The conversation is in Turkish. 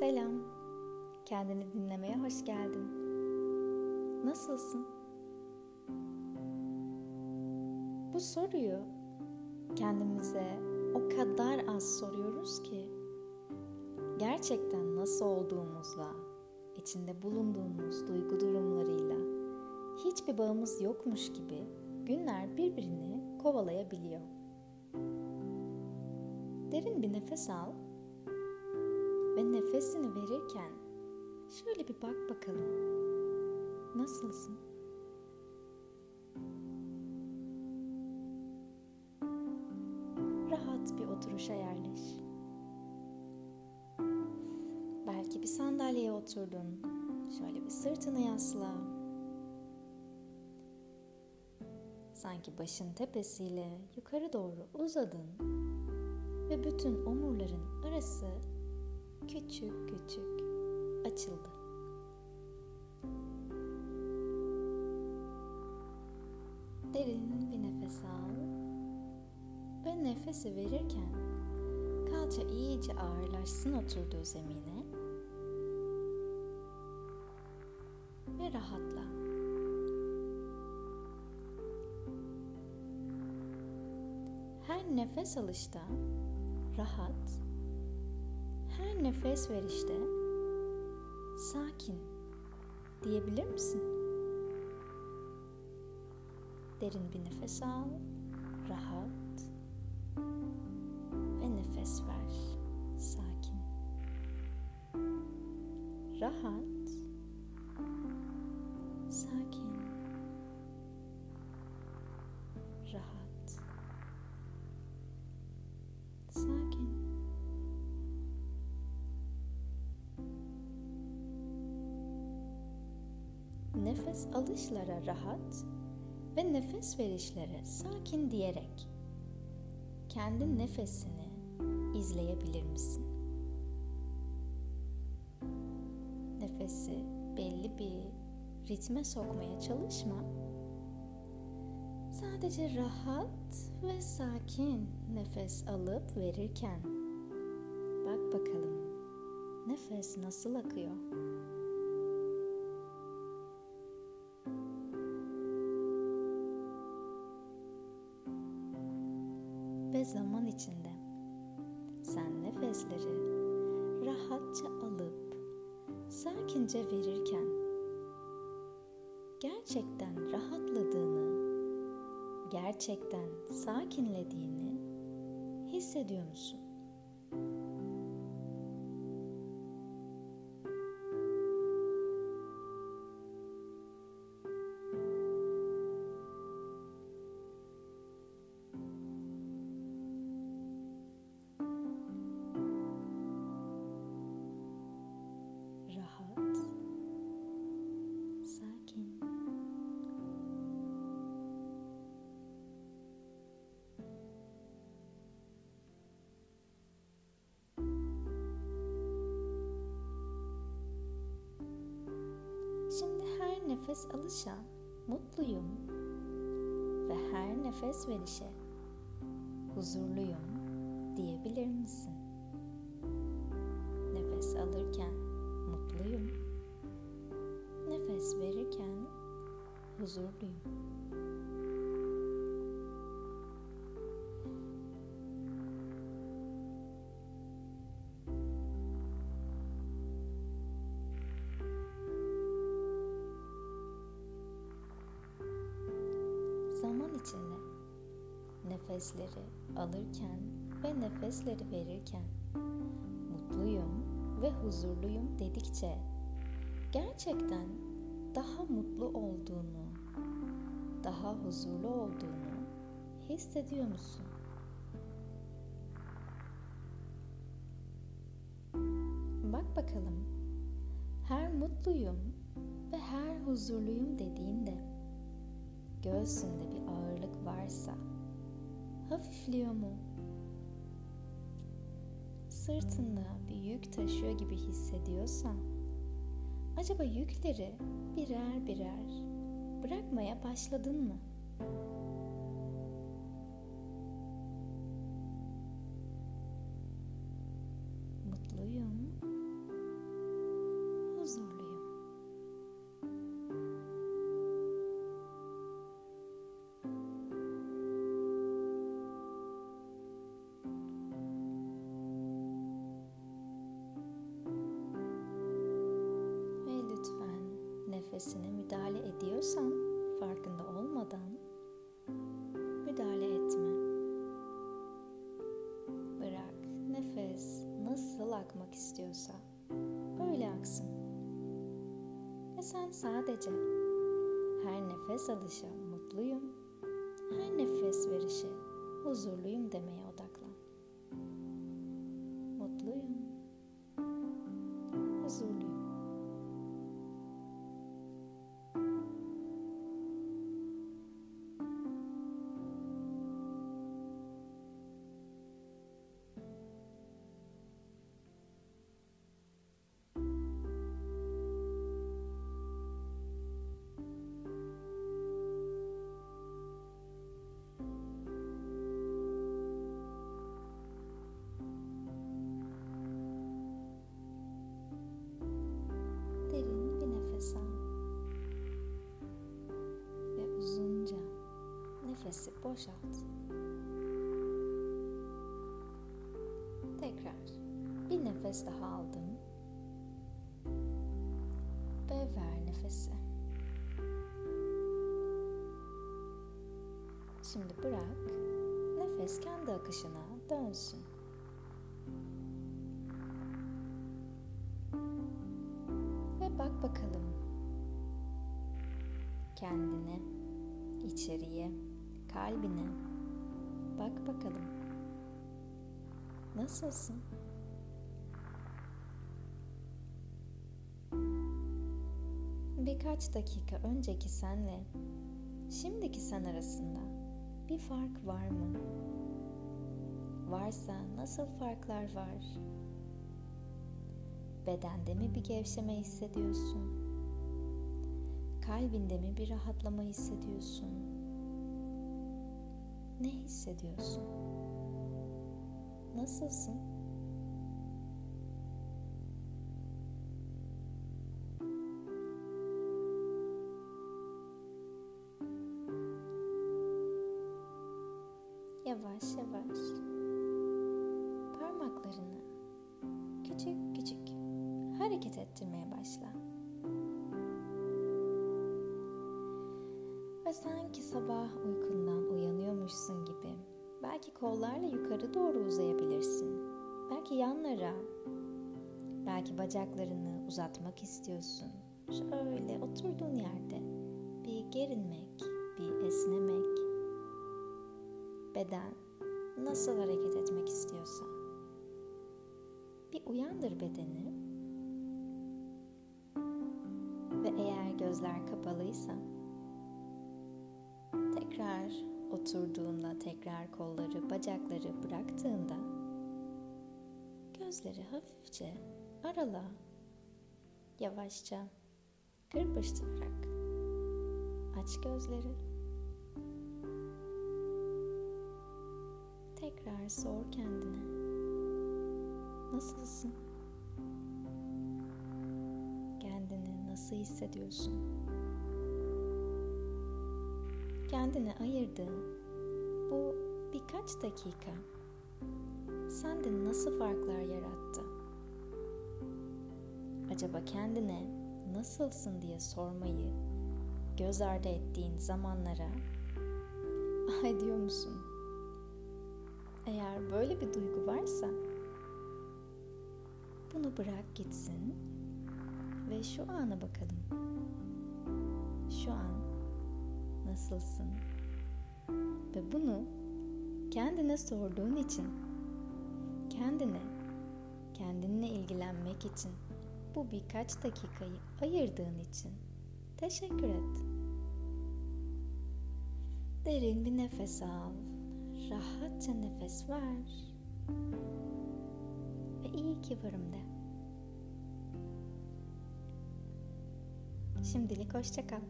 Selam. Kendini dinlemeye hoş geldin. Nasılsın? Bu soruyu kendimize o kadar az soruyoruz ki gerçekten nasıl olduğumuzla, içinde bulunduğumuz duygu durumlarıyla hiçbir bağımız yokmuş gibi günler birbirini kovalayabiliyor. Derin bir nefes al ve nefesini verirken şöyle bir bak bakalım. Nasılsın? Rahat bir oturuşa yerleş. Belki bir sandalyeye oturdun. Şöyle bir sırtını yasla. Sanki başın tepesiyle yukarı doğru uzadın ve bütün omurların arası küçük küçük açıldı. Derin bir nefes al ve nefesi verirken kalça iyice ağırlaşsın oturduğu zemine ve rahatla. Her nefes alışta rahat her nefes verişte sakin diyebilir misin? Derin bir nefes al, rahat ve nefes ver, sakin. Rahat, sakin. Nefes alışlara rahat ve nefes verişlere sakin diyerek kendi nefesini izleyebilir misin? Nefesi belli bir ritme sokmaya çalışma. Sadece rahat ve sakin nefes alıp verirken bak bakalım nefes nasıl akıyor? Zaman içinde sen nefesleri rahatça alıp sakince verirken gerçekten rahatladığını, gerçekten sakinlediğini hissediyor musun? Nefes alışa mutluyum ve her nefes verişe huzurluyum diyebilir misin? Nefes alırken mutluyum. Nefes verirken huzurluyum. İçinde nefesleri alırken ve nefesleri verirken mutluyum ve huzurluyum dedikçe gerçekten daha mutlu olduğunu, daha huzurlu olduğunu hissediyor musun? Bak bakalım. Her mutluyum ve her huzurluyum dediğinde göğsünde bir varsa hafifliyor mu? Sırtında bir yük taşıyor gibi hissediyorsan acaba yükleri birer birer bırakmaya başladın mı? Mutluyum nefesine müdahale ediyorsan farkında olmadan müdahale etme. Bırak nefes nasıl akmak istiyorsa öyle aksın. Ve sen sadece her nefes alışa mutluyum, her nefes verişe huzurluyum demeye odaklan. Boşalt. Tekrar bir nefes daha aldım. Ve ver nefesi. Şimdi bırak nefes kendi akışına dönsün. Ve bak bakalım kendine, içeriye, kalbine. Bak bakalım. Nasılsın? Birkaç dakika önceki senle şimdiki sen arasında bir fark var mı? Varsa nasıl farklar var? Bedende mi bir gevşeme hissediyorsun? Kalbinde mi bir rahatlama hissediyorsun? Ne hissediyorsun? Nasılsın? Yavaş yavaş parmaklarını küçük küçük hareket ettirmeye başla. Sanki sabah uykundan uyanıyormuşsun gibi belki kollarla yukarı doğru uzayabilirsin. Belki yanlara, belki bacaklarını uzatmak istiyorsun. Şöyle oturduğun yerde bir gerinmek, bir esnemek. Beden nasıl hareket etmek istiyorsa. Bir uyandır bedeni. Ve eğer gözler kapalıysa tekrar oturduğunda tekrar kolları, bacakları bıraktığında gözleri hafifçe arala. Yavaşça kırpıştırarak aç gözleri. Tekrar sor kendine. Nasılsın? Kendini nasıl hissediyorsun? Kendine ayırdığın bu birkaç dakika sende nasıl farklar yarattı? Acaba kendine nasılsın diye sormayı göz ardı ettiğin zamanlara ay diyor musun? Eğer böyle bir duygu varsa bunu bırak gitsin ve şu ana bakalım. Şu an nasılsın? Ve bunu kendine sorduğun için, kendine, kendinle ilgilenmek için bu birkaç dakikayı ayırdığın için teşekkür et. Derin bir nefes al. Rahatça nefes ver. Ve iyi ki varım de. Şimdilik hoşça kal.